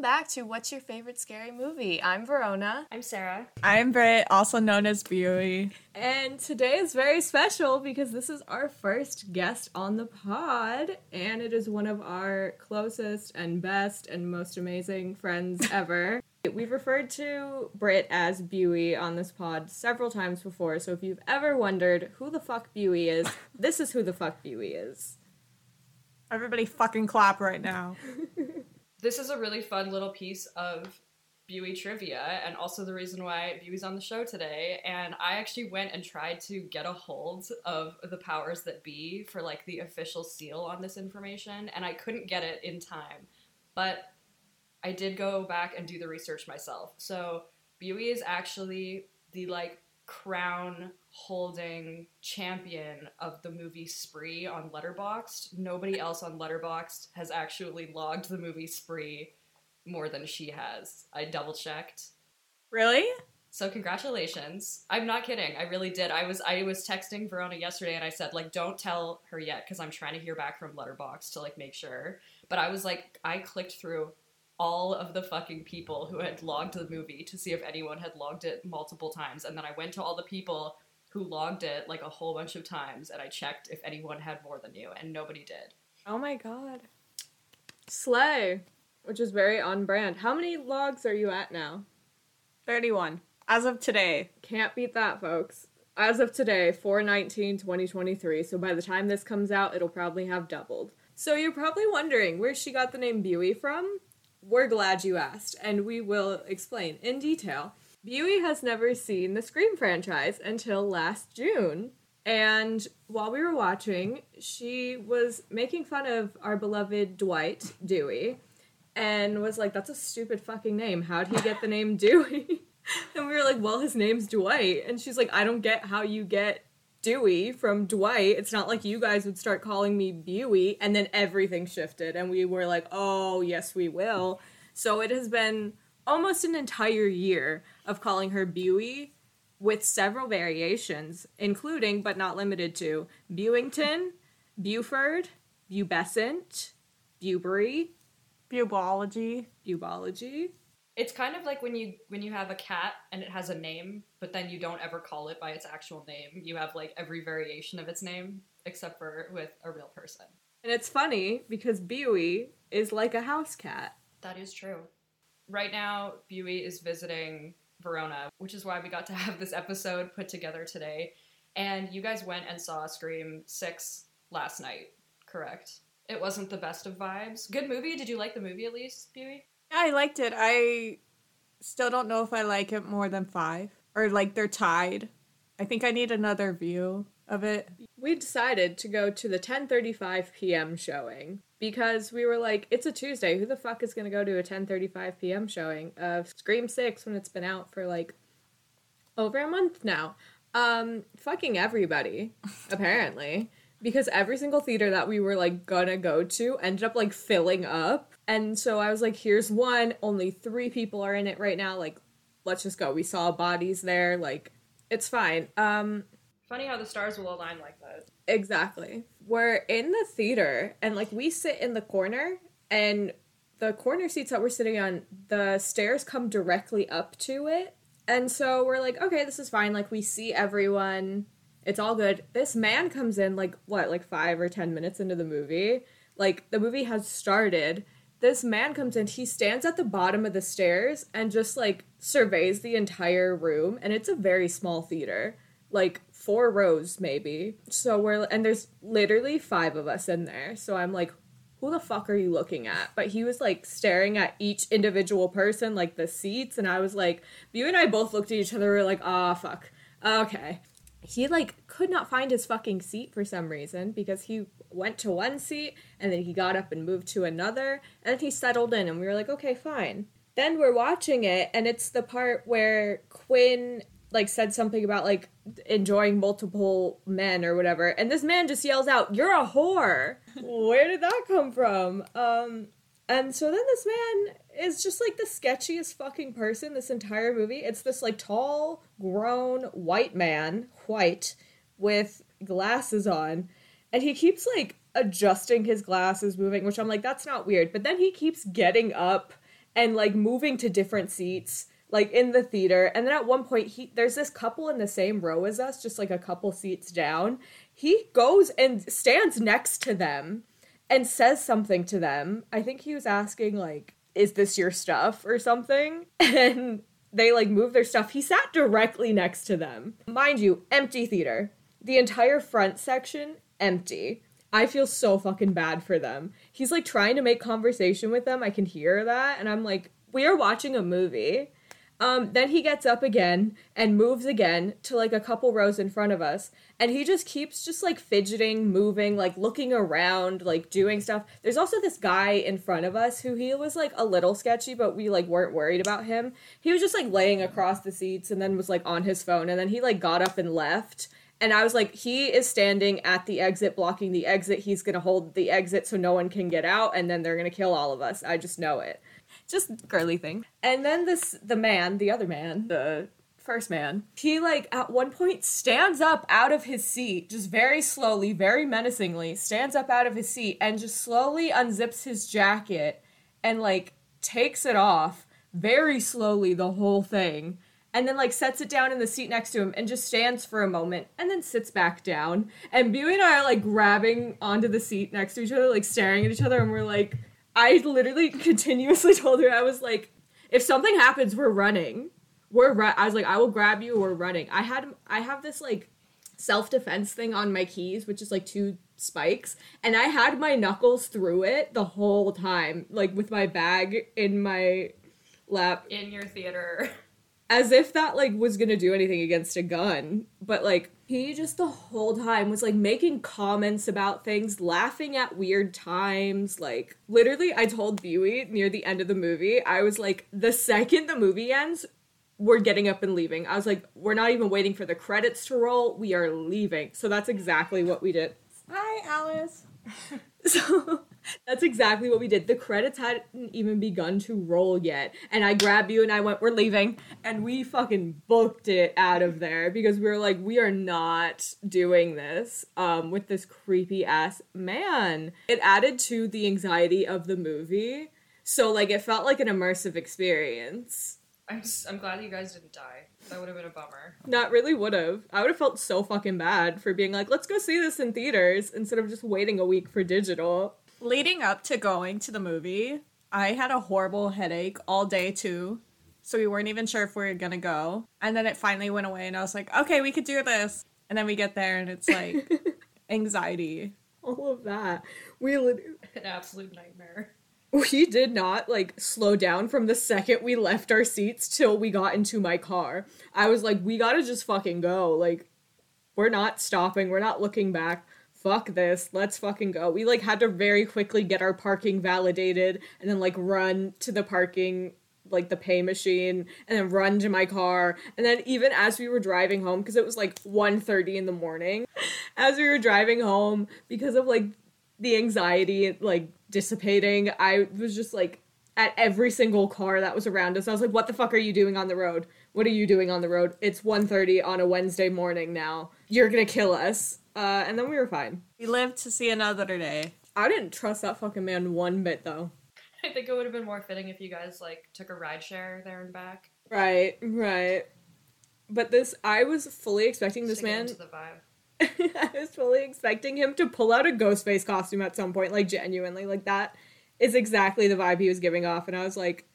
Welcome back to What's Your Favorite Scary Movie? I'm Verona. I'm Sarah. I'm Britt, also known as Buey. And today is very special because this is our first guest on the pod, and it is one of our closest and best and most amazing friends ever. We've referred to Britt as Buey on this pod several times before, so if you've ever wondered who the fuck Buey is, this is who the fuck Buey is. Everybody fucking clap right now. This is a really fun little piece of Buey trivia, and also the reason why Buey's on the show today. And I actually went and tried to get a hold of the powers that be for like the official seal on this information, and I couldn't get it in time. But I did go back and do the research myself. So Buey is actually the like crown holding champion of the movie Spree on Letterboxd. Nobody else on Letterboxd has actually logged the movie Spree more than she has. I double checked. Really? So congratulations. I'm not kidding. I really did. I was I was texting Verona yesterday and I said like don't tell her yet cuz I'm trying to hear back from Letterboxd to like make sure. But I was like I clicked through all of the fucking people who had logged the movie to see if anyone had logged it multiple times. And then I went to all the people who logged it like a whole bunch of times and I checked if anyone had more than you, and nobody did. Oh my god. Slay, which is very on brand. How many logs are you at now? 31. As of today. Can't beat that, folks. As of today, 419 2023. So by the time this comes out, it'll probably have doubled. So you're probably wondering where she got the name Buey from? We're glad you asked, and we will explain in detail. Buey has never seen the Scream franchise until last June. And while we were watching, she was making fun of our beloved Dwight Dewey and was like, That's a stupid fucking name. How'd he get the name Dewey? and we were like, Well, his name's Dwight. And she's like, I don't get how you get Dewey from Dwight. It's not like you guys would start calling me Buey. And then everything shifted, and we were like, Oh, yes, we will. So it has been almost an entire year of calling her Buey with several variations, including but not limited to Bewington, Buford, Bubescent, Bewbury, Bubology. Bubology. It's kind of like when you when you have a cat and it has a name, but then you don't ever call it by its actual name. You have like every variation of its name except for with a real person. And it's funny because Buey is like a house cat. That is true. Right now, Buey is visiting Verona, which is why we got to have this episode put together today. And you guys went and saw Scream 6 last night, correct? It wasn't the best of vibes. Good movie. Did you like the movie at least, Buey? Yeah, I liked it. I still don't know if I like it more than five. Or like they're tied. I think I need another view of it. We decided to go to the 10:35 p.m. showing because we were like it's a Tuesday. Who the fuck is going to go to a 10:35 p.m. showing of Scream 6 when it's been out for like over a month now? Um fucking everybody apparently because every single theater that we were like gonna go to ended up like filling up. And so I was like here's one, only 3 people are in it right now like let's just go. We saw bodies there like it's fine. Um Funny how the stars will align like that. Exactly. We're in the theater and like we sit in the corner and the corner seats that we're sitting on, the stairs come directly up to it. And so we're like, okay, this is fine. Like we see everyone. It's all good. This man comes in like what, like 5 or 10 minutes into the movie. Like the movie has started. This man comes in, he stands at the bottom of the stairs and just like surveys the entire room and it's a very small theater. Like four rows maybe. So we're and there's literally five of us in there. So I'm like, who the fuck are you looking at? But he was like staring at each individual person, like the seats, and I was like, you and I both looked at each other, we were like, ah, oh, fuck. Okay. He like could not find his fucking seat for some reason because he went to one seat and then he got up and moved to another and then he settled in and we were like, okay, fine. Then we're watching it and it's the part where Quinn like said something about like enjoying multiple men or whatever and this man just yells out you're a whore. Where did that come from? Um and so then this man is just like the sketchiest fucking person this entire movie. It's this like tall grown white man white with glasses on and he keeps like adjusting his glasses moving which i'm like that's not weird. But then he keeps getting up and like moving to different seats like in the theater. And then at one point he there's this couple in the same row as us just like a couple seats down. He goes and stands next to them and says something to them. I think he was asking like is this your stuff? or something. And they like move their stuff. He sat directly next to them. Mind you empty theater. The entire front section empty. I feel so fucking bad for them. He's like trying to make conversation with them. I can hear that. And I'm like, we are watching a movie. Um, then he gets up again and moves again to like a couple rows in front of us. And he just keeps just like fidgeting, moving, like looking around, like doing stuff. There's also this guy in front of us who he was like a little sketchy, but we like weren't worried about him. He was just like laying across the seats and then was like on his phone. And then he like got up and left and I was like, he is standing at the exit, blocking the exit. He's gonna hold the exit so no one can get out, and then they're gonna kill all of us. I just know it. Just girly thing. And then this, the man, the other man, the first man, he like at one point stands up out of his seat, just very slowly, very menacingly, stands up out of his seat and just slowly unzips his jacket and like takes it off very slowly, the whole thing and then like sets it down in the seat next to him and just stands for a moment and then sits back down. And Buey and I are like grabbing onto the seat next to each other, like staring at each other, and we're like, I literally continuously told her I was like, if something happens, we're running. We're ru-. I was like, I will grab you. We're running. I had I have this like self defense thing on my keys, which is like two spikes, and I had my knuckles through it the whole time, like with my bag in my lap in your theater. as if that like was gonna do anything against a gun but like he just the whole time was like making comments about things laughing at weird times like literally i told Buey near the end of the movie i was like the second the movie ends we're getting up and leaving. I was like we're not even waiting for the credits to roll we are leaving. So that's exactly what we did. Hi alice. So that's exactly what we did. The credits hadn't even begun to roll yet. And I grabbed you and I went, We're leaving. And we fucking booked it out of there because we were like, We are not doing this um, with this creepy ass man. It added to the anxiety of the movie. So, like, it felt like an immersive experience. I'm, I'm glad you guys didn't die. That would have been a bummer. Not really would have. I would have felt so fucking bad for being like, let's go see this in theaters instead of just waiting a week for digital leading up to going to the movie, I had a horrible headache all day too. So we weren't even sure if we were gonna go. And then it finally went away, and I was like, okay, we could do this. And then we get there, and it's like anxiety. All of that. We lit- an absolute nightmare. We did not like slow down from the second we left our seats till we got into my car. I was like, we gotta just fucking go. Like, we're not stopping. We're not looking back fuck this, let's fucking go. We like had to very quickly get our parking validated and then like run to the parking like the pay machine and then run to my car. And then even as we were driving home because it was like 1.30 in the morning as we were driving home because of like the anxiety like dissipating i was just like at every single car that was around us. I was like what the fuck are you doing on the road? What are you doing on the road? It's 1.30 on a wednesday morning now. You're gonna kill us uh, and then we were fine. We lived to see another day. I didn't trust that fucking man one bit though. I think it would have been more fitting if you guys like took a ride share there and back. Right, right. But this, I was fully expecting this man. the vibe. I was fully expecting him to pull out a ghost face costume at some point, like genuinely, like that is exactly the vibe he was giving off, and I was like,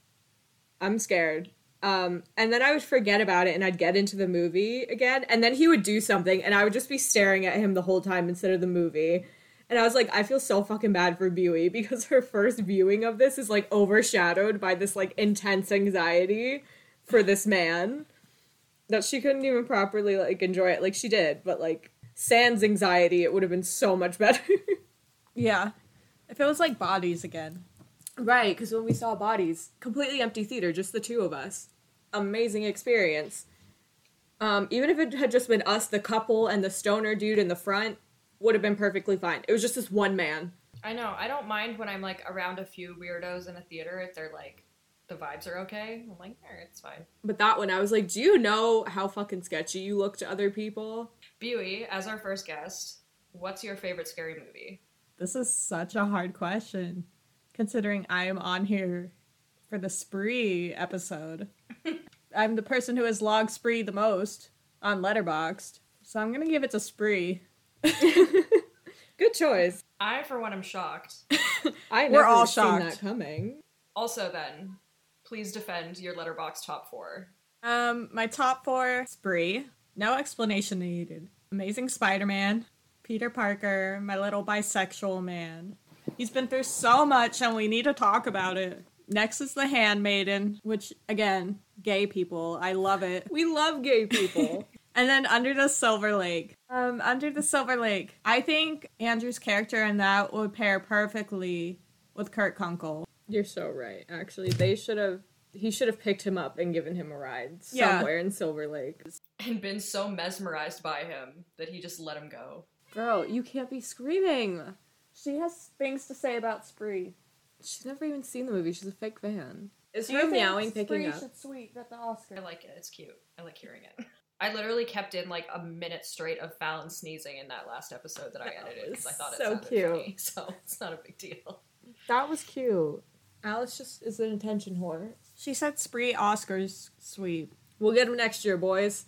I'm scared. Um, and then I would forget about it and I'd get into the movie again. And then he would do something and I would just be staring at him the whole time instead of the movie. And I was like, I feel so fucking bad for Buey because her first viewing of this is like overshadowed by this like intense anxiety for this man that she couldn't even properly like enjoy it like she did. But like sans anxiety, it would have been so much better. yeah. If it was like bodies again. Right, because when we saw bodies, completely empty theater, just the two of us amazing experience. Um, even if it had just been us, the couple, and the stoner dude in the front, would have been perfectly fine. It was just this one man. I know. I don't mind when I'm like around a few weirdos in a theater if they're like the vibes are okay. I'm like, yeah, it's fine. But that one, I was like, do you know how fucking sketchy you look to other people? Buey, as our first guest, what's your favorite scary movie? This is such a hard question, considering I am on here for the spree episode. I'm the person who has logged spree the most on Letterboxd, so I'm gonna give it to spree. Good choice. I, for one, am shocked. I We're never all seen shocked. that coming. Also, then, please defend your Letterboxd top four. Um, my top four spree. No explanation needed. Amazing Spider-Man, Peter Parker, my little bisexual man. He's been through so much and we need to talk about it. Next is The Handmaiden, which again, gay people. I love it. We love gay people. And then Under the Silver Lake. Um, Under the Silver Lake. I think Andrew's character in that would pair perfectly with Kurt Kunkel. You're so right. Actually, they should have. He should have picked him up and given him a ride Yeah. somewhere in Silver Lake. And been so mesmerized by him that he just let him go. Bro, you can't be screaming. She has things to say about Spree. She's never even seen the movie. She's a fake fan. Is Do her you think meowing picking up? Spree up? should sweep at the Oscar? I like it. It's cute. I like hearing it. I literally kept in like a minute straight of Fallon sneezing in that last episode that I That edited because I thought it so sounded cute. funny. So it's not a big deal. That was cute. Alice just is an attention whore. She said Spree Oscars sweep. We'll get him next year, boys.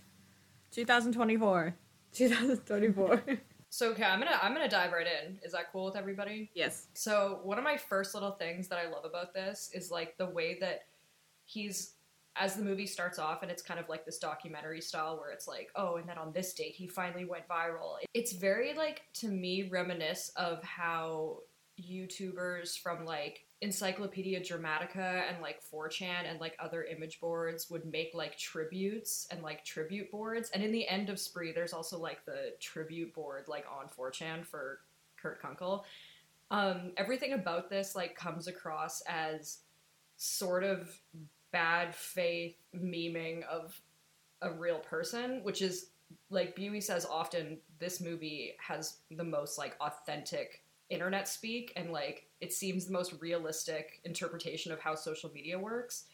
2024. 2024. So okay, I'm gonna I'm gonna dive right in. Is that cool with everybody? yes. So one of my first little things that I love about this is like the way that he's as the movie starts off and it's kind of like this documentary style where it's like, oh, and then on this date he finally went viral. It's very like to me reminisce of how YouTubers from like Encyclopedia Dramatica and like 4chan and like other image boards would make like tributes and like tribute boards. And in the end of Spree, there's also like the tribute board like on 4chan for Kurt Kunkel um, everything about this like comes across as sort of bad faith memeing of a real person, which is like Buey says often. This movie has the most like authentic internet speak, and like it seems the most realistic interpretation of how social media works.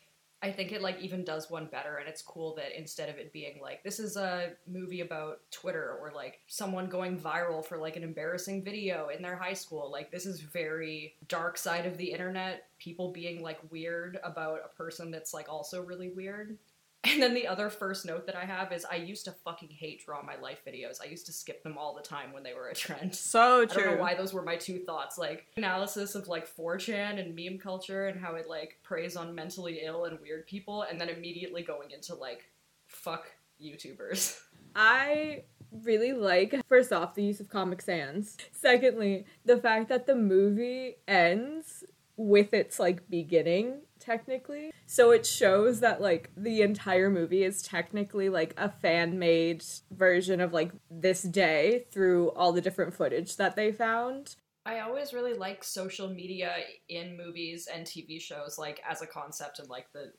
I think it like even does one better, and it's cool that instead of it being like this is a movie about Twitter or like someone going viral for like an embarrassing video in their high school, like this is very dark side of the internet, people being like weird about a person that's like also really weird. And then the other first note that I have is I used to fucking hate draw my life videos. I used to skip them all the time when they were a trend. So true. I don't know why those were my two thoughts. Like analysis of like 4chan and meme culture and how it like preys on mentally ill and weird people, and then immediately going into like fuck YouTubers. I really like, first off, the use of Comic Sans. Secondly, the fact that the movie ends with its like beginning technically so it shows that like the entire movie is technically like a fan made version of like this day through all the different footage that they found I always really like social media in movies and TV shows, like as a concept and like the,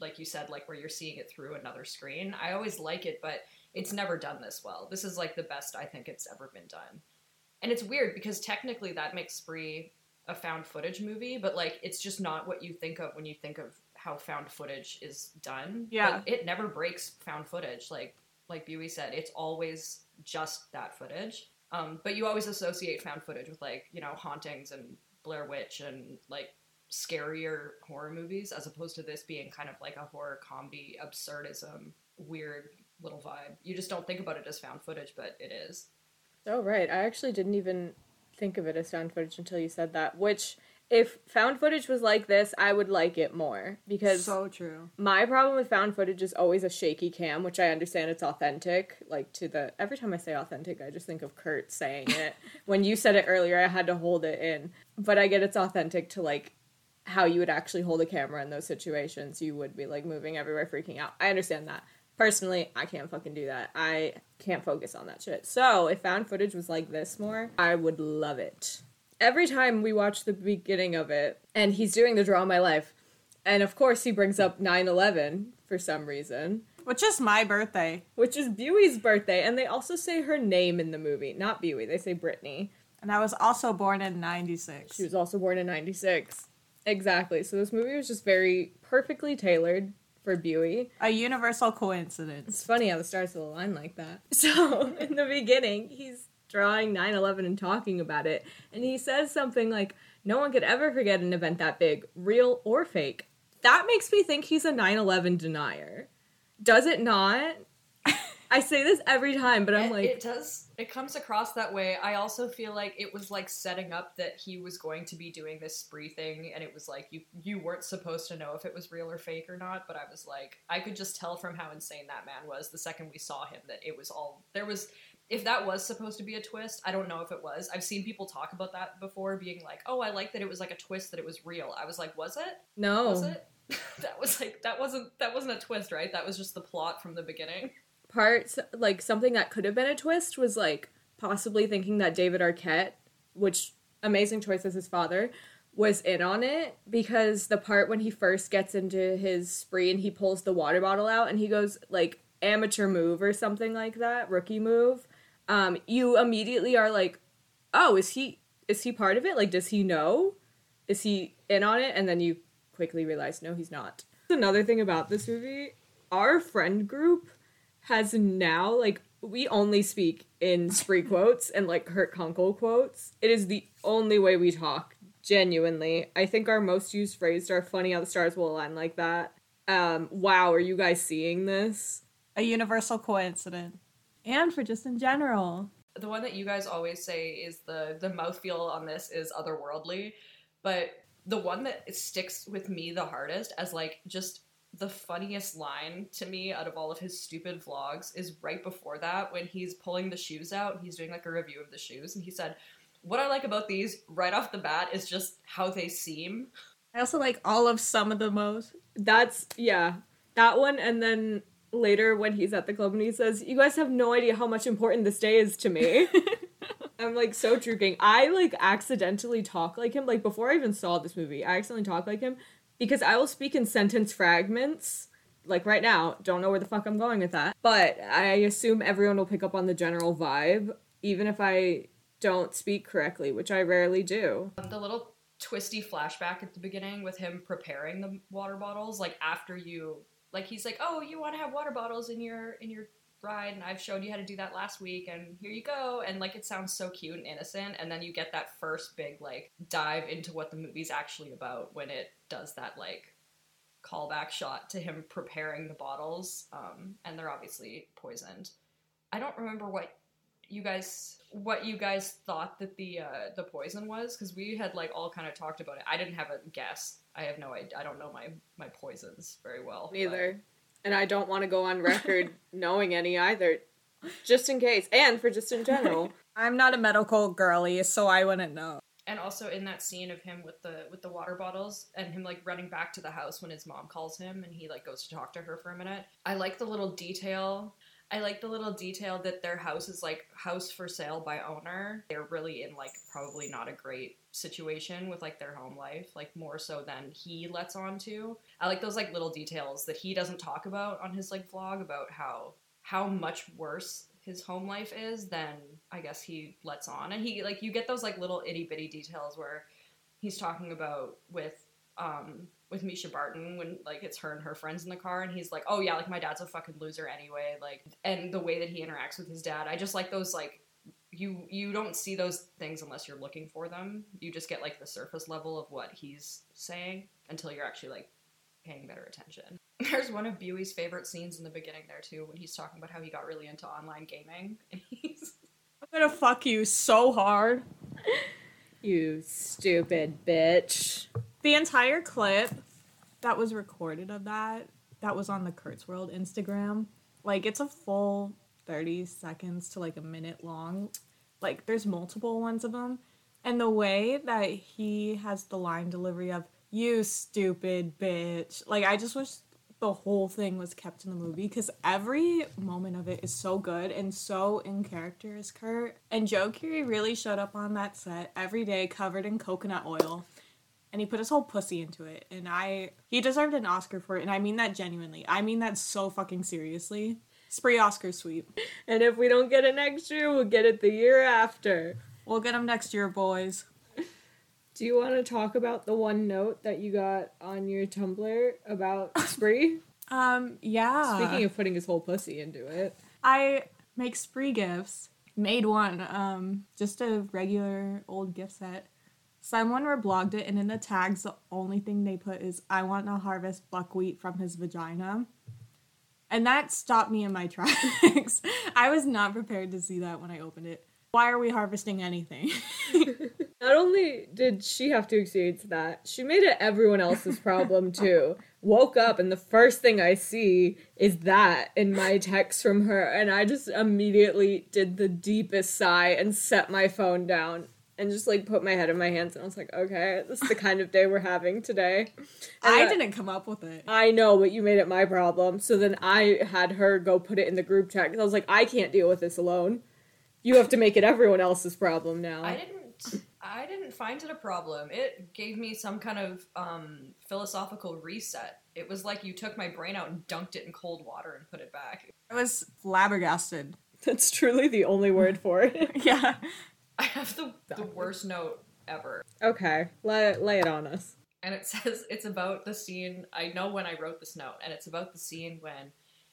like you said, like where you're seeing it through another screen. I always like it, but it's never done this well. This is like the best I think it's ever been done. And it's weird because technically that makes Spree a found footage movie, but like it's just not what you think of when you think of how found footage is done. Yeah. Like, it never breaks found footage. Like like Buey said, it's always just that footage. Um, but you always associate found footage with like you know hauntings and Blair Witch and like scarier horror movies, as opposed to this being kind of like a horror comedy absurdism, weird little vibe. You just don't think about it as found footage, but it is. oh right i actually didn't even think of it as found footage until you said that which if found footage was like this i would like it more because so true. My problem with found footage is always a shaky cam, which I understand it's authentic. Like to the every time I say authentic, I just think of Kurt saying it. when you said it earlier, I had to hold it in. But I get it's authentic to like how you would actually hold a camera in those situations. You would be like moving everywhere, freaking out. I understand that. Personally, I can't fucking do that. I can't focus on that shit. So if found footage was like this more, I would love it. Every time we watch the beginning of it, and he's doing the draw my life, and of course, he brings up 9 11 for some reason, Which is my birthday. which is Buey's birthday. And they also say her name in the movie. Not Buey, they say Brittany. And I was also born in 96. She was also born in 96. Exactly. So this movie was just very perfectly tailored for Buey. A universal coincidence. It's funny how the stars will align like that. So in the beginning, he's drawing 9 11 and talking about it. And he says something like, No one could ever forget an event that big, real or fake. that makes me think he's a 9/11 denier. Does it not? I say this every time, but I'm like, it does. It comes across that way. I also feel like it was like setting up that he was going to be doing this spree thing, and it was like you you weren't supposed to know if it was real or fake or not. But I was like, I could just tell from how insane that man was the second we saw him that it was all there was. If that was supposed to be a twist, I don't know if it was. I've seen people talk about that before, being like, "Oh, I like that it was like a twist that it was real." I was like, "Was it? no. Was it?" that was like that wasn't that wasn't a twist, right? That was just the plot from the beginning. Parts like something that could have been a twist was like possibly thinking that David Arquette, which amazing choice as his father, was in on it because the part when he first gets into his spree and he pulls the water bottle out and he goes like amateur move or something like that, rookie move, um, you immediately are like, oh, is he is he part of it? Like, does he know? Is he in on it? And then you quickly realize, no, he's not. Another thing about this movie, our friend group has now like we only speak in spree quotes and like Kurt Kunkel quotes. It is the only way we talk. Genuinely, I think our most used phrase are "funny how the stars will align like that." Um, wow, are you guys seeing this? A universal coincidence. And for just in general. the one that you guys always say is the the mouthfeel on this is otherworldly, but the one that sticks with me the hardest as like just the funniest line to me out of all of his stupid vlogs is right before that when he's pulling the shoes out and he's doing like a review of the shoes and he said what I like about these right off the bat is just how they seem. I also like all of some of the most. That's yeah, that one, and then later when he's at the club and he says, "You guys have no idea how much important this day is to me." I'm like so drooling. I like accidentally talk like him. Like before I even saw this movie, I accidentally talk like him because I will speak in sentence fragments. Like right now, don't know where the fuck I'm going with that. But I assume everyone will pick up on the general vibe, even if I don't speak correctly, which I rarely do. The little twisty flashback at the beginning with him preparing the water bottles, like after you, like he's like, "Oh, you want to have water bottles in your in your ride, and I've showed you how to do that last week, and here you go." And like it sounds so cute and innocent, and then you get that first big like dive into what the movie's actually about when it does that like callback shot to him preparing the bottles, um, and they're obviously poisoned. I don't remember what you guys what you guys thought that the uh, the poison was because we had like all kind of talked about it. I didn't have a guess. I have no idea. I don't know my my poisons very well. but- Neither. And I don't want to go on record knowing any either. Just in case. And for just in general. I'm not a medical girly, so I wouldn't know. And also in that scene of him with the with the water bottles and him like running back to the house when his mom calls him and he like goes to talk to her for a minute. I like the little detail. I like the little detail that their house is like house for sale by owner. They're really in like probably not a great situation with like their home life, like more so than he lets on to. I like those like little details that he doesn't talk about on his like vlog about how how much worse his home life is than I guess he lets on. And he like you get those like little itty bitty details where he's talking about with um with Mischa Barton when like it's her and her friends in the car and he's like, "Oh yeah, like my dad's a fucking loser anyway." Like and the way that he interacts with his dad, I just like those like you you don't see those things unless you're looking for them. You just get like the surface level of what he's saying until you're actually like paying better attention. There's one of Buey's favorite scenes in the beginning there too when he's talking about how he got really into online gaming and he's gonna fuck you so hard. you stupid bitch. The entire clip that was recorded of that, that was on the Kurt's World Instagram. Like, it's a full 30 seconds to like a minute long. Like, there's multiple ones of them. And the way that he has the line delivery of, you stupid bitch. Like, I just wish the whole thing was kept in the movie because every moment of it is so good and so in character as Kurt. And Joe Keery really showed up on that set every day covered in coconut oil and he put his whole pussy into it. And i he deserved an oscar for it and i mean that genuinely. I mean that so fucking seriously. Spree oscar sweep And if we don't get it next year, we'll get it the year after. we'll get him next year boys Do you want to talk about the one note that you got on your Tumblr about Spree? um yeah Speaking of putting his whole pussy into it. i make spree gifs made one um just a regular old gif set Someone reblogged it, and in the tags, the only thing they put is, I want to harvest buckwheat from his vagina. And that stopped me in my tracks. I was not prepared to see that when I opened it. Why are we harvesting anything? Not only did she have to experience that, she made it everyone else's problem too. Woke up and the first thing I see is that in my text from her, and I just immediately did the deepest sigh and set my phone down and just like put my head in my hands and I was like, okay, this is the kind of day we're having today. And I uh, didn't come up with it. I know, but you made it my problem. So then I had her go put it in the group chat because I was like, I can't deal with this alone. You have to make it everyone else's problem now. I didn't. I didn't find it a problem. It gave me some kind of um, philosophical reset. It was like you took my brain out and dunked it in cold water and put it back. I was flabbergasted. That's truly the only word for it. Yeah. I have the, the worst note ever. okay, lay, lay it on us. And it says it's about the scene. I know when I wrote this note, and it's about the scene when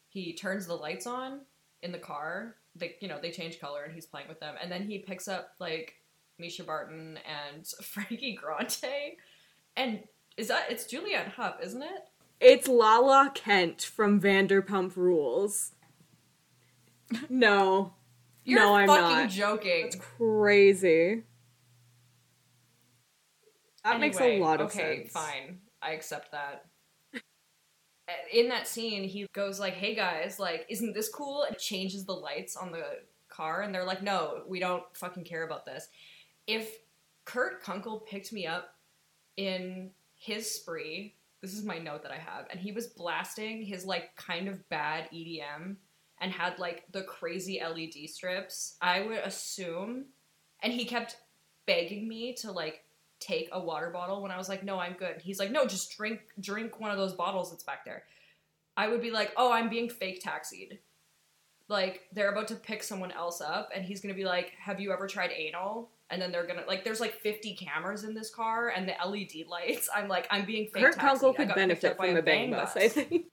he turns the lights on in the car. They, you know, they change color, and he's playing with them. And then he picks up like Mischa Barton and Frankie Grande, and is that it's Julianne Hough, isn't it? It's Lala Kent from Vanderpump Rules. No. You're no, I'm fucking not. joking. It's crazy. That makes a lot of okay, sense. fine. I accept that. In that scene, he goes like, "Hey guys, like, isn't this cool?" And changes the lights on the car, and they're like, "No, we don't fucking care about this." If Kurt Kunkel picked me up in his spree, this is my note that I have, and he was blasting his like kind of bad EDM and had like the crazy LED strips, I would assume, and he kept begging me to like take a water bottle when I was like, "No, I'm good." He's like, "No, just drink drink one of those bottles that's back there." I would be like, "Oh, I'm being fake taxied." Like they're about to pick someone else up and he's to be like, "Have you ever tried anal?" And then they're going to like there's like 50 cameras in this car and the LED lights. I'm like, "I'm being fake Kurt taxied." Kunkel could benefit from a bang bus, I think.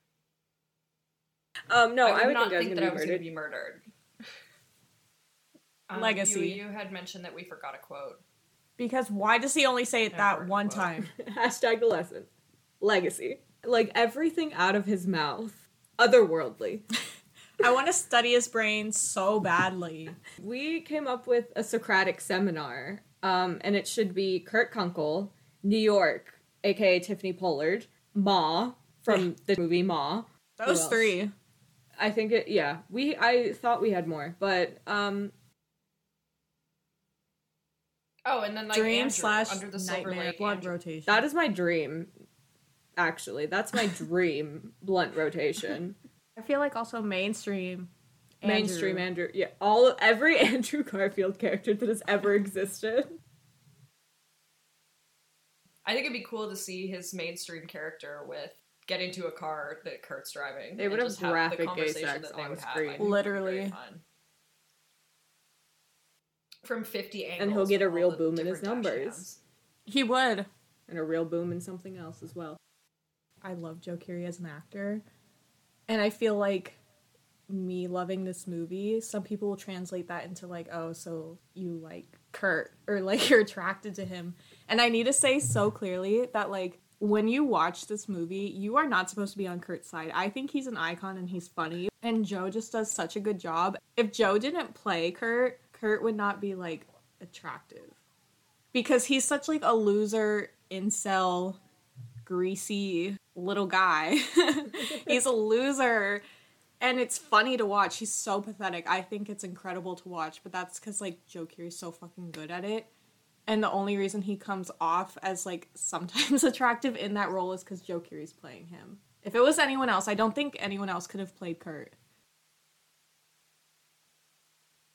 Um, no, I would, I would not think I was that I be was going to be murdered. Um, Legacy. You, you had mentioned that we forgot a quote. Because why does he only say it Yeah, that word one quote. time? Hashtag the lesson. Legacy. Like everything out of his mouth, otherworldly. I want to study his brain so badly. we came up with a Socratic seminar, um, and it should be Kurt Kunkel, New York, aka Tiffany Pollard, Ma from the movie Ma. Who Those three. I think it. Yeah, we. I thought we had more, but um, Oh, and then like Dream Andrew, slash under the silver nightmare lake. blood Andrew. rotation. that is my dream. Actually, that's my dream blunt rotation. I feel like also mainstream. Mainstream Andrew. Andrew. Yeah, all every Andrew Garfield character that has ever existed. I think it'd be cool to see his mainstream character with get into a car that Kurt's driving. They would have just the graphic gay conversation sex that they on would have. screen. I think would be Literally. From fifty angles, And he'll get a real boom in his numbers. cams. He would. And a real boom in something else as well. I love Joe Keery as an actor. And I feel like me loving this movie, some people will translate that into like, oh, so you like Kurt or like you're attracted to him. And I need to say so clearly that like when you watch this movie, you are not supposed to be on Kurt's side. I think he's an icon and he's funny. And Joe just does such a good job. If Joe didn't play Kurt, Kurt would not be like attractive. Because he's such like a loser incel greasy little guy. He's a loser. And it's funny to watch. He's so pathetic. I think it's incredible to watch, but that's because like Joe Keery's so fucking good at it. And the only reason he comes off as like sometimes attractive in that role is because Joe Keery's playing him. If it was anyone else, I don't think anyone else could have played Kurt.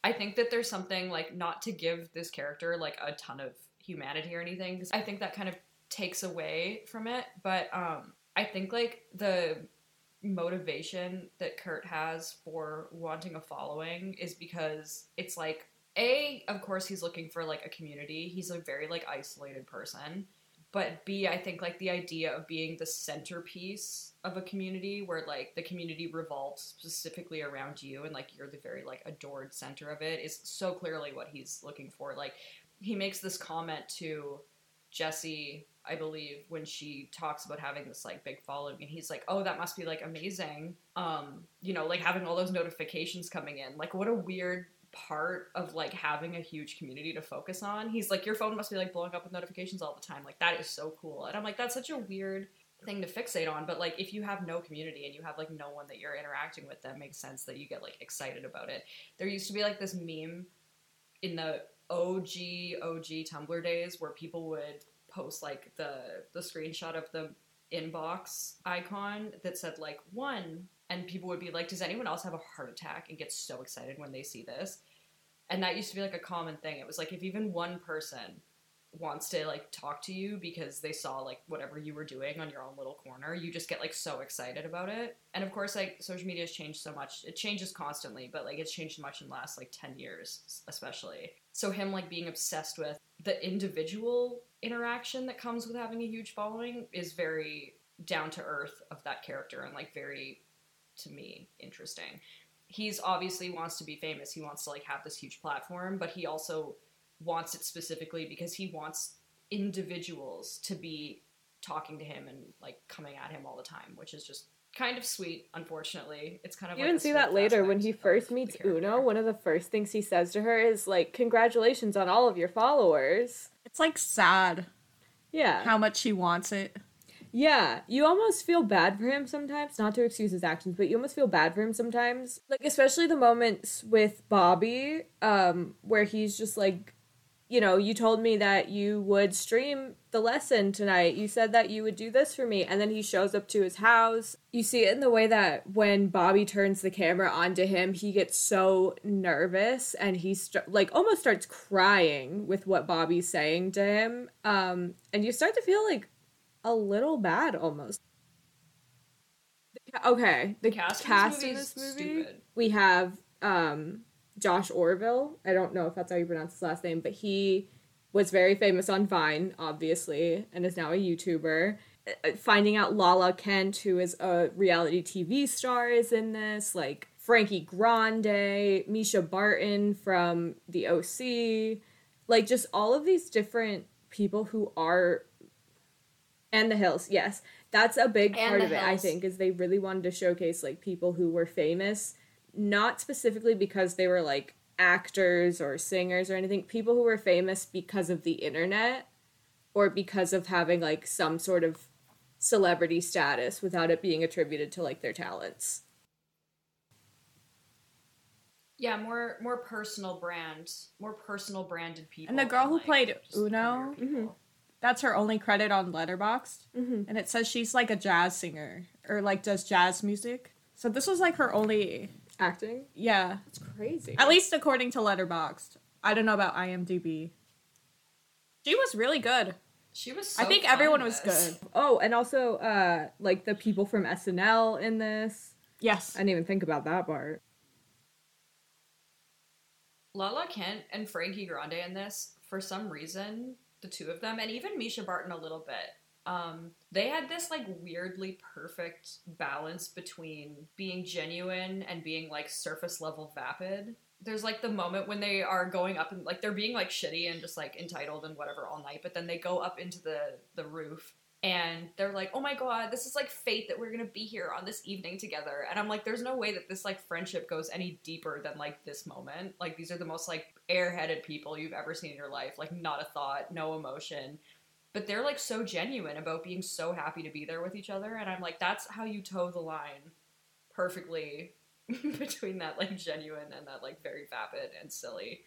I think that there's something like not to give this character like a ton of humanity or anything because I think that kind of takes away from it. But um, I think like the motivation that Kurt has for wanting a following is because it's like a of course he's looking for like a community. He's a very like isolated person. But B, I think like the idea of being the centerpiece of a community where like the community revolves specifically around you and like you're the very like adored center of it is so clearly what he's looking for. Like he makes this comment to Jesse, I believe, when she talks about having this like big following, and he's like, "Oh, that must be like amazing." Um, you know, like having all those notifications coming in. Like, what a weird part of like having a huge community to focus on. He's like, "Your phone must be like blowing up with notifications all the time." Like, that is so cool. And I'm like, that's such a weird thing to fixate on but like if you have no community and you have like no one that you're interacting with that makes sense that you get like excited about it there used to be like this meme in the OG OG Tumblr days where people would post like the the screenshot of the inbox icon that said like one and people would be like does anyone else have a heart attack and get so excited when they see this? And that used to be like a common thing. It was like if even one person wants to like talk to you because they saw like whatever you were doing on your own little corner you just get like so excited about it. And of course like social media has changed so much. It changes constantly but like it's changed much in the last like 10 years especially. So him like being obsessed with the individual interaction that comes with having a huge following is very down to earth of that character and like very to me interesting. He's obviously wants to be famous. He wants to like have this huge platform but he also wants it specifically because he wants individuals to be talking to him and like coming at him all the time, which is just kind of sweet. Unfortunately, it's kind of You like even see that later when he first meets. Uno. One of the first things he says to her is like, "Congratulations on all of your followers." It's like sad Yeah, how much he wants it. yeah. You almost feel bad for him sometimes. Not to excuse his actions, but you almost feel bad for him sometimes. Like especially the moments with Bobby, um, where he's just like, you know, you told me that you would stream the lesson tonight. You said that you would do this for me. And then he shows up to his house. You see it in the way that when Bobby turns the camera onto him, he gets so nervous and he st- like almost starts crying with what Bobby's saying to him. Um, and you start to feel like a little bad almost. Okay, the cast cast, in this movie movie, is stupid. we have um Josh Orville. I don't know if that's how you pronounce his last name, but he was very famous on Vine, obviously, and is now a YouTuber. Uh, Finding out Lala Kent, who is a reality TV star, is in this. Like Frankie Grande, Mischa Barton from The OC, like just all of these different people who are. And the Hills, yes. That's a big And part of it, I think, is they really wanted to showcase like people who were famous not specifically because they were like actors or singers or anything, people who were famous because of the internet or because of having like some sort of celebrity status without it being attributed to like their talents. Yeah, more more personal brand, more personal branded people. And the girl than, who like, played Uno? career people. That's her only credit on Letterboxd. Mhm. And it says she's like a jazz singer or like does jazz music. So this was like her only Acting? yeah. it's crazy. At least according to Letterboxd. I don't know about IMDb. She was really good. She was. So I think fun everyone was good. Oh, and also uh like the people from SNL in this. Yes. I didn't even think about that part. Lala Kent and Frankie Grande in this, for some reason, the two of them, and even Mischa Barton a little bit, um, they had this like weirdly perfect balance between being genuine and being like surface level vapid. There's like the moment when they are going up and like they're being like shitty and just like entitled and whatever all night, but then they go up into the the roof and they're like, "Oh my god, this is like fate that we're gonna be here on this evening together." And I'm like, "There's no way that this like friendship goes any deeper than like this moment. Like these are the most like airheaded people you've ever seen in your life. Like not a thought, no emotion." But they're like so genuine about being so happy to be there with each other, and I'm like, that's how you toe the line perfectly between that like genuine and that like very vapid and silly.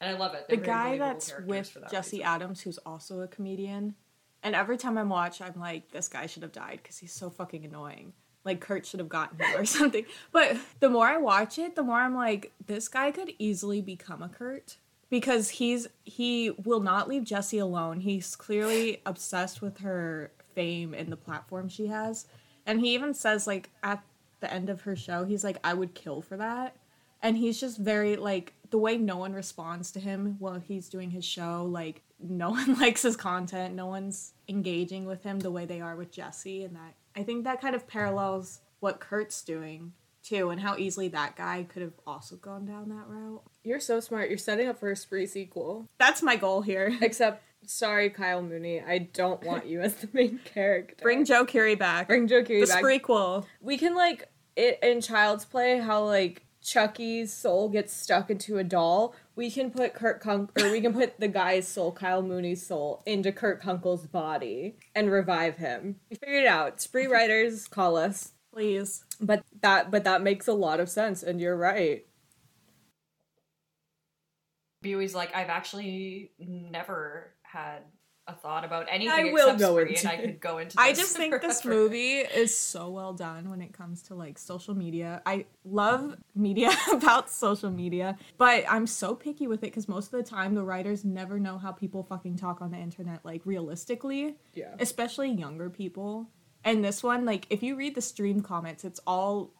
And I love it. the They're very guy that's with that Jesse reason. Adams, who's also a comedian, and every time I'm watch, I'm like, this guy should have died because he's so fucking annoying. Like Kurt should have gotten him or something. But the more I watch it, the more I'm like, this guy could easily become a Kurt because he's he will not leave Jesse alone. He's clearly obsessed with her fame and the platform she has, and he even says like at the end of her show, he's like, I would kill for that. And he's just very like the way no one responds to him while he's doing his show like no one likes his content. No one's engaging with him the way they are with jesse. And that i think that kind of parallels what kurt's doing too and how easily that guy could have also gone down that route You're so smart. You're setting up for a spree sequel. that's my goal here Except Sorry, Kyle Mooney. I don't want you as the main character. Bring Joe Keery back. Bring Joe Keery the back. prequel. we can like it in Child's Play how like Chucky's soul gets stuck into a doll. We can put Kurt Kunk or we can put the guy's soul, Kyle Mooney's soul, into Kurt Kunkel's body and revive him. We figured it out. Spree writers call us. Please. But that but that makes a lot of sense, and you're right. Buey's like, I've actually never had a thought about anything I will except go Spree, into and I could go into. I just think this movie is so well done when it comes to like social media. I love media about social media, but I'm so picky with it because most of the time the writers never know how people fucking talk on the internet, like realistically, Yeah. especially younger people. And this one, like, if you read the stream comments, it's all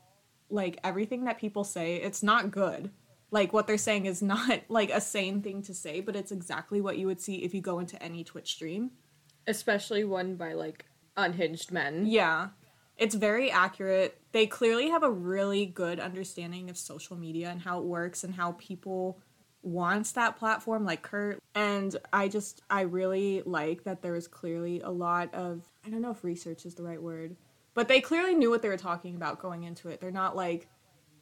like everything that people say, it's not good. Like, what they're saying is not like a sane thing to say, but it's exactly what you would see if you go into any Twitch stream. Especially one by like unhinged men. Yeah. It's very accurate. They clearly have a really good understanding of social media and how it works and how people wants that platform like Kurt. And I just I really like that there was clearly a lot of I don't know if research is the right word, but they clearly knew what they were talking about going into it. They're not like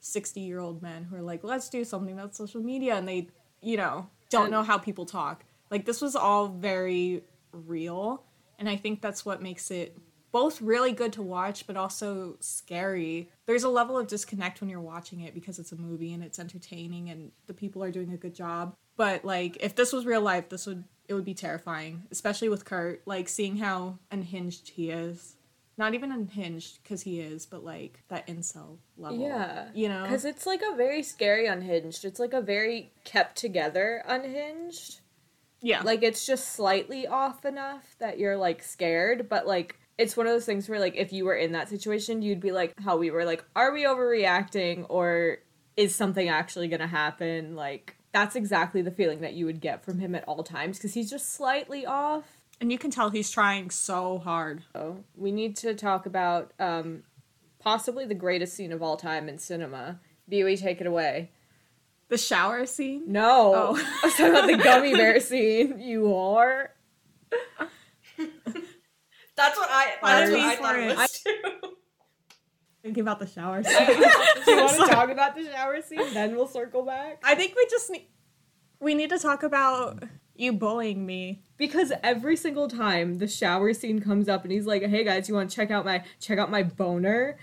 60-year-old men who are like, "Let's do something about social media." And they, you know, don't know how people talk. Like this was all very real, and I think that's what makes it both really good to watch but also scary. There's a level of disconnect when you're watching it because it's a movie and it's entertaining and the people are doing a good job. But like if this was real life, this would it would be terrifying, especially with Kurt, like seeing how unhinged he is. Not even unhinged because he is, but like that incel level. Yeah. You know? Because it's like a very scary unhinged. It's like a very kept together unhinged. yeah. Like it's just slightly off enough that you're like scared, but like it's one of those things where like if you were in that situation, you'd be like how we were like, are we overreacting or is something actually gonna happen? Like that's exactly the feeling that you would get from him at all times because he's just slightly off. and you can tell he's trying so hard. So we need to talk about um possibly the greatest scene of all time in cinema. Buey, take it away. The shower scene? No. Oh. I was talking about the gummy bear scene. You are. That's what I. That's That's what me I thought for it it. was too. Thinking about the shower scene. Do you want to talk about the shower scene? Then we'll circle back. I think we just need we need to talk about you bullying me. Because every single time the shower scene comes up and he's like, "Hey guys, you want to check out my check out my boner?"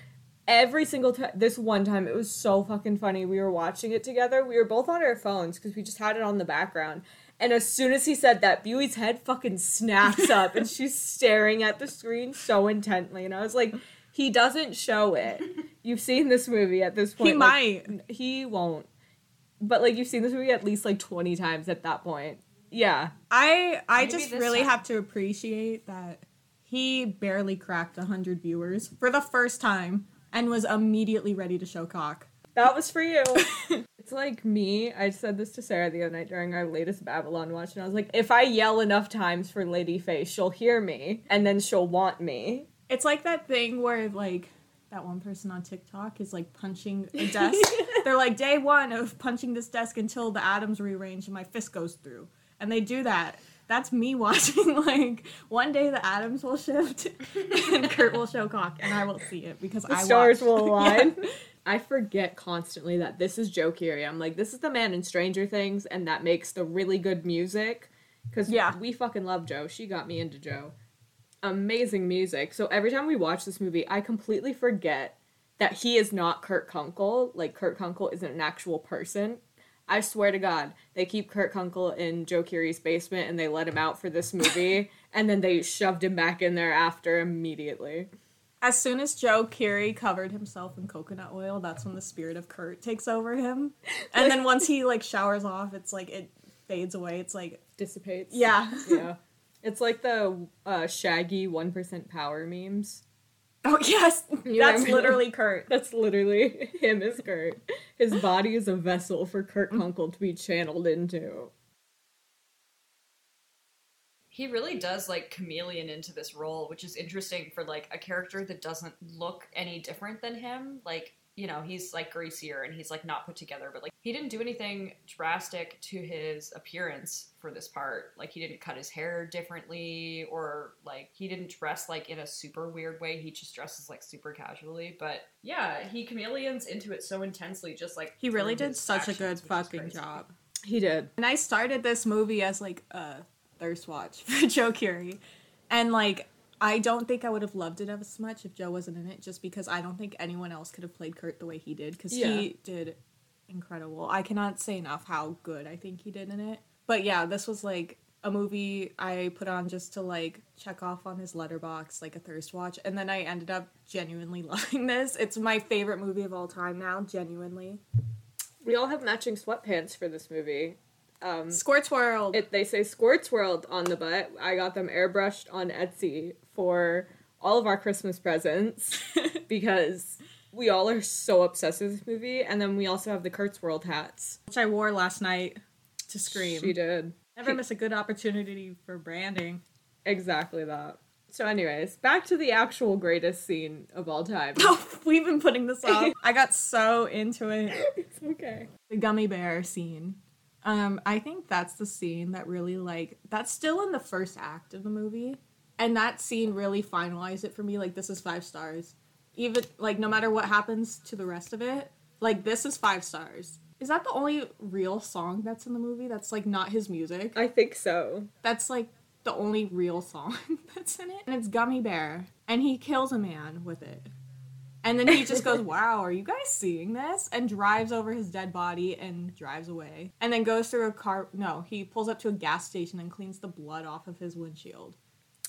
Every single time, this one time, it was so fucking funny. We were watching it together. We were both on our phones because we just had it on the background. And as soon as he said that, Buey's head fucking snaps up and she's staring at the screen so intently. And I was like, he doesn't show it. You've seen this movie at this point. He like, might. He won't. But like you've seen this movie at least like 20 times at that point. Yeah. I I Maybe just really time. have to appreciate that he barely cracked 100 viewers for the first time and was immediately ready to show cock. That was for you. it's like me. I said this to Sarah the other night during our latest Babylon watch, and I was like, if I yell enough times for Lady Face, she'll hear me, and then she'll want me. It's like that thing where like that one person on TikTok is like punching a desk. They're like day one of punching this desk until the atoms rearrange and my fist goes through. And they do that. That's me watching like one day the atoms will shift and Kurt will show cock and I will see it because The I stars will align. Yeah. I forget constantly that this is Joe Keery. I'm like, this is the man in Stranger Things, and that makes the really good music. Because Yeah. we fucking love Joe. She got me into Joe. Amazing music. So every time we watch this movie, I completely forget that he is not Kurt Kunkel. Like, Kurt Kunkel isn't an actual person. I swear to God, they keep Kurt Kunkel in Joe Keery's basement and they let him out for this movie, and then they shoved him back in there after immediately. As soon as Joe Keery covered himself in coconut oil, that's when the spirit of Kurt takes over him. And then once he like showers off, it's like it fades away. It's like Dissipates. yeah. yeah. It's like the uh, Shaggy 1% power memes. Oh yes, You that's remember? literally Kurt. That's literally him as Kurt. His body is a vessel for Kurt Kunkel to be channeled into. He really does like chameleon into this role, which is interesting for like a character that doesn't look any different than him. Like you know, he's like greasier and he's like not put together, but like he didn't do anything drastic to his appearance for this part. Like he didn't cut his hair differently or like he didn't dress like in a super weird way. He just dresses like super casually. But yeah, he chameleons into it so intensely, just like He really did such a good fucking job. He did. And I started this movie as like a thirst watch for Joe Keery. And like I don't think I would have loved it as much if Joe wasn't in it just because I don't think anyone else could have played Kurt the way he did cuz Yeah. he did incredible. I cannot say enough how good I think he did in it. But yeah, this was like a movie I put on just to like check off on his Letterboxd like a thirst watch and then I ended up genuinely loving this. It's my favorite movie of all time now, genuinely. We all have matching sweatpants for this movie. Um, Kurt's World. it, they say Kurt's World on the butt. I got them airbrushed on Etsy for all of our Christmas presents because we all are so obsessed with this movie. And then we also have the Kurt's World hats. which I wore last night to scream. She did. Never miss a good opportunity for branding. Exactly that. So, anyways, back to the actual greatest scene of all time. Oh, we've been putting this off. I got so into it. it's okay. The gummy bear scene. Um, I think that's the scene that really like that's still in the first act of the movie. And that scene really finalized it for me. Like this is five stars. Even like no matter what happens to the rest of it, like this is five stars. Is that the only real song that's in the movie that's like not his music? I think so. That's like the only real song that's in it. And it's Gummy Bear. And he kills a man with it. And then he just goes, Wow, are you guys seeing this? And drives over his dead body and drives away. And then goes through a car. No, he pulls up to a gas station and cleans the blood off of his windshield.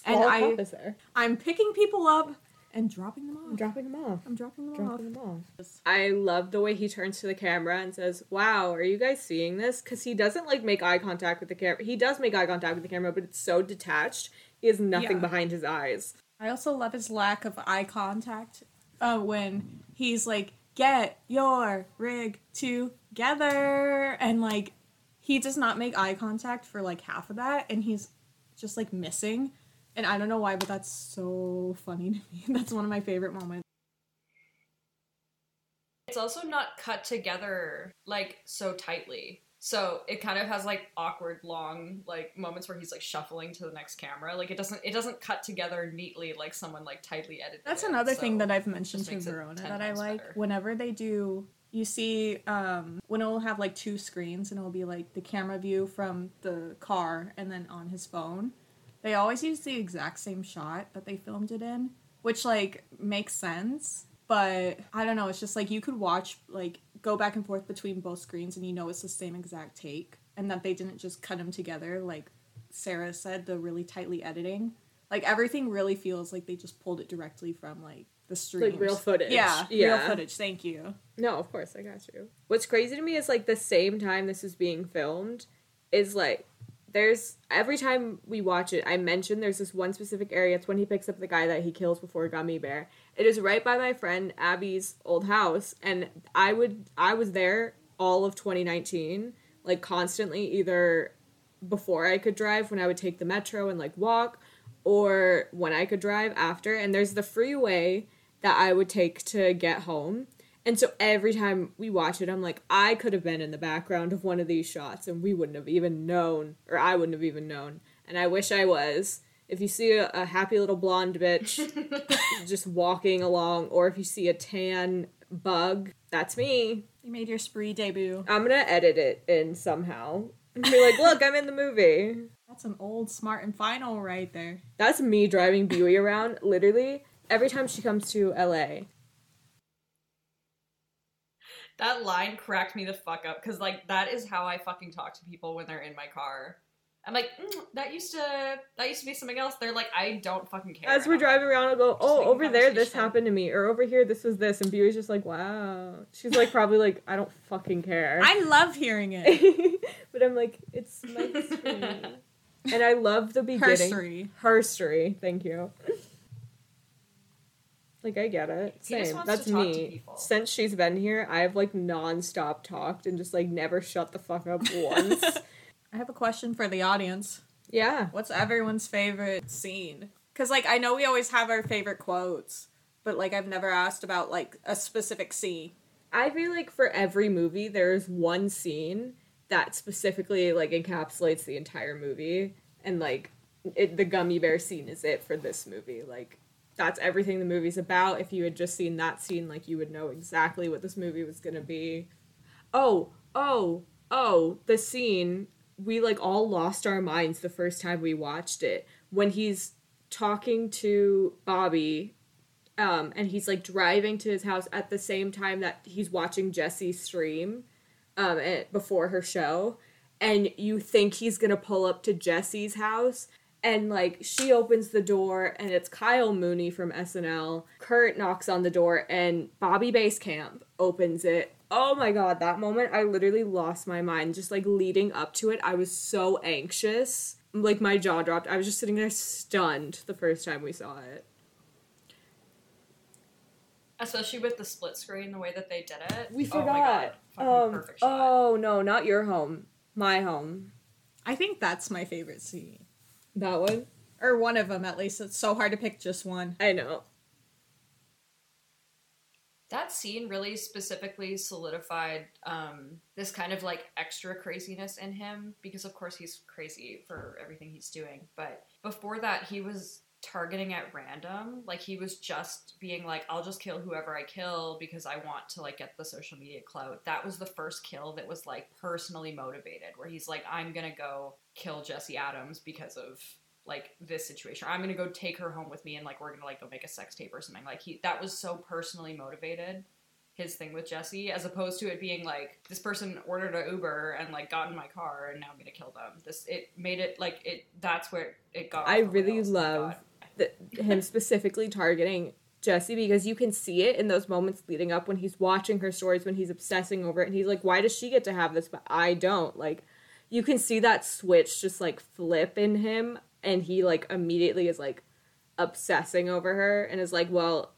And All I is there? I'm picking people up and dropping them off. I'm dropping them off. I'm dropping them Dropping off. them off. I love the way he turns to the camera and says, "Wow, are you guys seeing this?" Because he doesn't like make eye contact with the camera. He does make eye contact with the camera, but it's so detached. He has nothing Yeah. behind his eyes. I also love his lack of eye contact uh, when he's like, "Get your rig together," and like he does not make eye contact for like half of that, and he's just like missing. And I don't know why, but that's so funny to me. That's one of my favorite moments. It's also not cut together like so tightly. So it kind of has like awkward long like moments where he's like shuffling to the next camera. Like it doesn't it doesn't cut together neatly like someone like tightly edited. That's it. another thing that I've mentioned to Verona that I like. better. Whenever they do, you see um, when it'll have like two screens and it'll be like the camera view from the car and then on his phone. They always use the exact same shot that they filmed it in, which like makes sense. But I don't know. It's just like you could watch like go back and forth between both screens and you know it's the same exact take and that they didn't just cut them together like Sarah said the really tightly editing. Like everything really feels like they just pulled it directly from like the streams. Like real footage. Yeah, real Yeah. footage. Thank you. No, of course, I got you. What's crazy to me is like the same time this is being filmed is like there's every time we watch it, I mention there's this one specific area. It's when he picks up the guy that he kills before Gummy Bear. It is right by my friend Abby's old house, and I would I was there all of 2019, like constantly either before I could drive when I would take the metro and like walk, or when I could drive after. And there's the freeway that I would take to get home. And so every time we watch it, I'm like, I could have been in the background of one of these shots and we wouldn't have even known, or I wouldn't have even known. And I wish I was. If you see a, a happy little blonde bitch just walking along, or if you see a tan bug, that's me. You made your spree debut. I'm gonna edit it in somehow. And be like, look, I'm in the movie. That's an old smart and final right there. That's me driving Buey around, literally, every time she comes to LA. That line cracked me the fuck up because like that is how I fucking talk to people when they're in my car. I'm like, mm, that used to that used to be something else. They're like, I don't fucking care. As we're driving around, I'll go, oh, over there, this happened to me. Or over here, this was this. And Buey's just like, wow. She's like, probably like, I don't fucking care. I love hearing it. but I'm like, it's my history. and I love the beginning. Herstory. Herstory. Thank you. Like I get it. Same. That's to talk to me. Since she's been here, I have like nonstop talked and just like never shut the fuck up once. I have a question for the audience. yeah. What's everyone's favorite scene? Because, like, I know we always have our favorite quotes, but, like, I've never asked about, like, a specific scene. I feel like for every movie there's one scene that specifically like encapsulates the entire movie and like it, the gummy bear scene is it for this movie. Like that's everything the movie's about. If you had just seen that scene like you would know exactly what this movie was to be. Oh, oh, oh, the scene we like all lost our minds the first time we watched it when he's talking to Bobby um, and he's like driving to his house at the same time that he's watching Jessie stream um, before her show, and you think he's gonna pull up to Jesse's house, and like she opens the door and it's Kyle Mooney from SNL. Kurt knocks on the door and Bobby Basecamp opens it. Oh my god, that moment I literally lost my mind. Just like leading up to it, I was so anxious. Like my jaw dropped. I was just sitting there stunned the first time we saw it. Especially with the split screen, the way that they did it. We Oh my forgot. god. Um, oh no, not your home. My home. I think that's my favorite scene. That one? Or one of them, at least. It's so hard to pick just one. I know. That scene really specifically solidified um, this kind of like extra craziness in him because, of course, he's crazy for everything he's doing. But before that, he was targeting at random. Like he was just being like, "I'll just kill whoever I kill because I want to like get the social media clout." That was the first kill that was like personally motivated, where he's like, "I'm gonna go kill Jesse Adams because of." like this situation. I'm gonna go take her home with me and like we're gonna like go make a sex tape or something. Like he that was so personally motivated his thing with Jesse, as opposed to it being like this person ordered a Uber and like got in my car and now I'm gonna kill them. This it made it like it that's where it got. I really love the, him specifically targeting Jesse because you can see it in those moments leading up when he's watching her stories, when he's obsessing over it, and he's like, "Why does she get to have this, but I don't?" Like, you can see that switch just like flip in him, and he like immediately is like obsessing over her, and is like, "Well,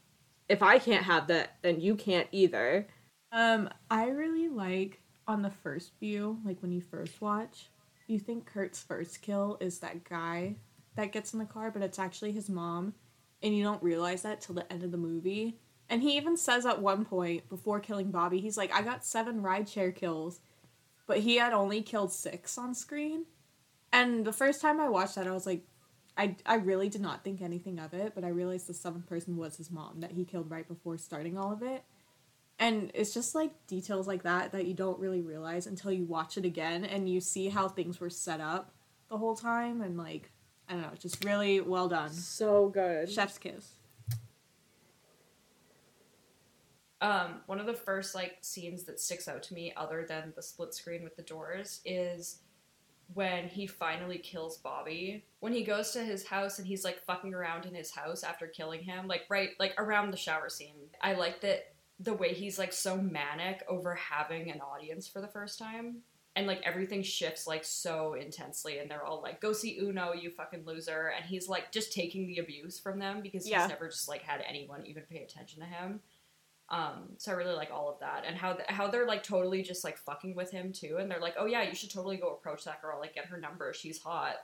if I can't have that, then you can't either." Um, I really like on the first view, like when you first watch, you think Kurt's first kill is that guy that gets in the car, but it's actually his mom, and you don't realize that till the end of the movie. And he even says at one point before killing Bobby, he's like, "I got seven rideshare kills," but he had only killed six on screen. And the first time I watched that, I was like, I, I really did not think anything of it, but I realized the seventh person was his mom that he killed right before starting all of it. And it's just like details like that that you don't really realize until you watch it again and you see how things were set up the whole time and like I don't know, just really well done. So good. Chef's kiss. Um, one of the first like scenes that sticks out to me, other than the split screen with the doors, is when he finally kills Bobby. When he goes to his house and he's like fucking around in his house after killing him, like right like around the shower scene. I like that the way he's like so manic over having an audience for the first time. And like everything shifts like so intensely, and they're all like, "Go see Uno, you fucking loser!" And he's like just taking the abuse from them because Yeah. he's never just like had anyone even pay attention to him. Um, so I really like all of that, and how th- how they're like totally just like fucking with him too, and they're like, "Oh yeah, you should totally go approach that girl, like get her number, she's hot."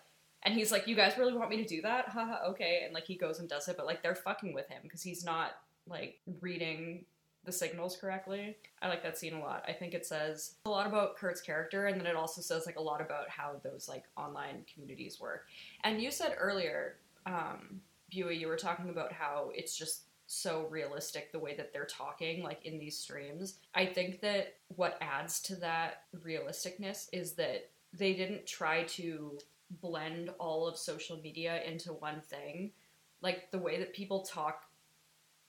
And he's like, "You guys really want me to do that? Haha, okay." And like he goes and does it, but like they're fucking with him because he's not like reading the signals correctly. I like that scene a lot. I think it says a lot about Kurt's character, and then it also says like a lot about how those like online communities work. And you said earlier, um, Buey, you were talking about how it's just so realistic the way that they're talking, like in these streams. I think that what adds to that realisticness is that they didn't try to blend all of social media into one thing. Like the way that people talk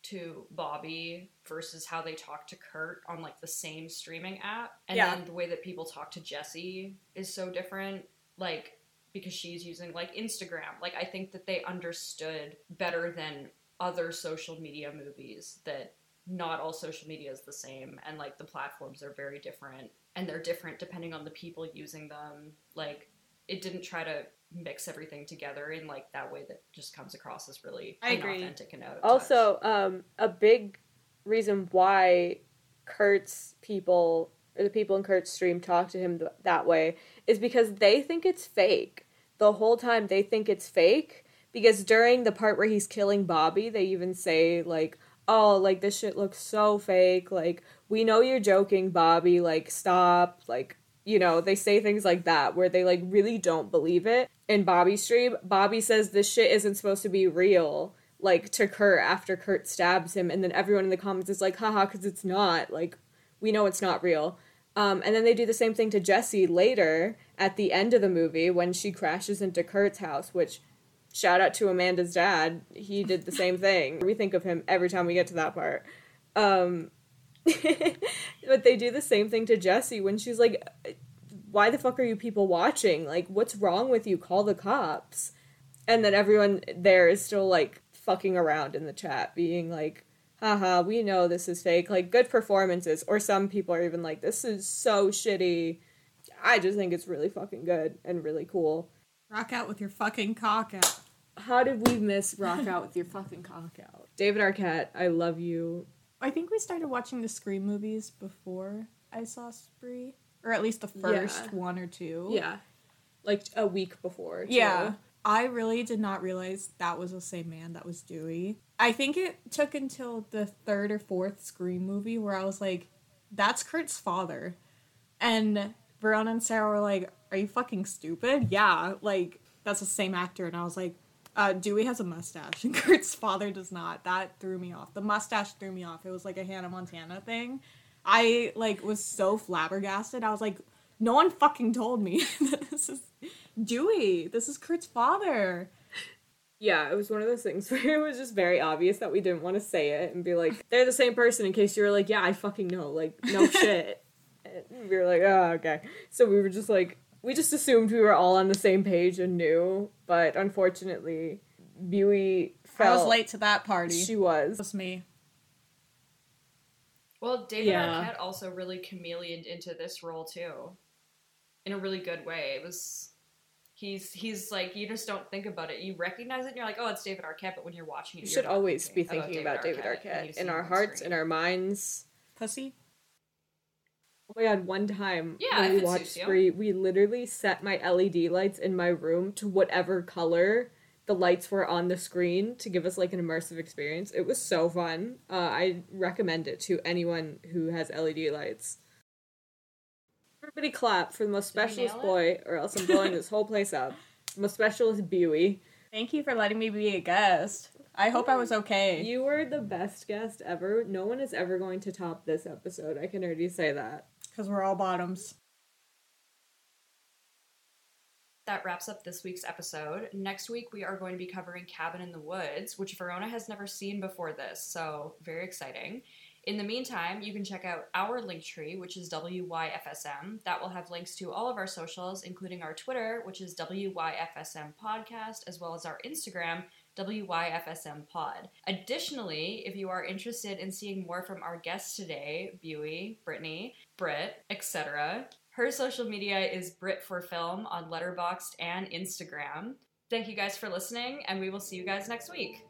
to Bobby versus how they talk to Kurt on like the same streaming app. And Yeah. then the way that people talk to Jesse is so different. Like because she's using like Instagram. Like I think that they understood better than other social media movies that not all social media is the same and like the platforms are very different and they're different depending on the people using them. Like it didn't try to mix everything together in like that way that just comes across as really I agree. inauthentic and out of touch. Also, um, a big reason why Kurt's people or the people in Kurt's stream talk to him th- that way is because they think it's fake. The whole time they think it's fake because during the part where he's killing Bobby, they even say like, oh, like this shit looks so fake. Like, we know you're joking, Bobby. Like, stop. Like, you know, they say things like that where they like really don't believe it. In Bobby's stream, Bobby says this shit isn't supposed to be real, like to Kurt after Kurt stabs him, and then everyone in the comments is like, haha, because it's not. Like, we know it's not real. Um, and then they do the same thing to Jesse later at the end of the movie when she crashes into Kurt's house, which shout out to Amanda's dad. He did the same thing. We think of him every time we get to that part. Um, but they do the same thing to Jesse when she's like, why the fuck are you people watching? Like, what's wrong with you? Call the cops. And then everyone there is still like fucking around in the chat, being like, haha, we know this is fake. Like, good performances. Or some people are even like, this is so shitty. I just think it's really fucking good and really cool. Rock out with your fucking cock out. How did we miss Rock Out with your fucking cock out? David Arquette, I love you. I think we started watching the Scream movies before I saw Spree, or at least the first Yeah. one or two. Yeah. Like a week before. too. Yeah. I really did not realize that was the same man that was Dewey. I think it took until the third or fourth Scream movie where I was like, that's Kurt's father. And Verona and Sarah were like, are you fucking stupid? Yeah, like, that's the same actor. And I was like, uh, Dewey has a mustache and Kurt's father does not. That threw me off. The mustache threw me off. It was like a Hannah Montana thing. I like was so flabbergasted. I was like, no one fucking told me that this is Dewey. This is Kurt's father. Yeah, it was one of those things where it was just very obvious that we didn't want to say it and be like, they're the same person in case you were like, yeah, I fucking know. Like, no shit. And we were like, oh, okay. So we were just like, we just assumed we were all on the same page and knew, but unfortunately, Buey I was late to that party. She It was. was me. Well, David Yeah. Arquette also really chameleoned into this role too, in a really good way. It was he's he's like you just don't think about it. You recognize it, and you're like, oh, it's David Arquette. But when you're watching it, You you're should not always be thinking thinking about David when you Arquette see in our hearts, screen. in our minds. Pussy. Oh my god, one time Yeah, when we watched suits. Spree, we literally set my LED lights in my room to whatever color the lights were on the screen to give us like an immersive experience. It was so fun. Uh, I recommend it to anyone who has LED lights. Everybody clap for the most Did specialist boy, or else I'm blowing this whole place up. The Most specialist Buey. Thank you for letting me be a guest. I hope I was okay. You were the best guest ever. No one is ever going to top this episode. I can already say that. Because we're all bottoms. that wraps up this week's episode. Next week, we are going to be covering Cabin in the Woods, which Verona has never seen before this, so very exciting. In the meantime, you can check out our link tree, which is WYFSM. That will have links to all of our socials, including our Twitter, which is WYFSM Podcast, as well as our Instagram, WYFSM Pod. Additionally, if you are interested in seeing more from our guests today, Buey, Brittany, Britt, etc., her social media is Brittforfilm on Letterboxd and Instagram. Thank you guys for listening, and we will see you guys next week.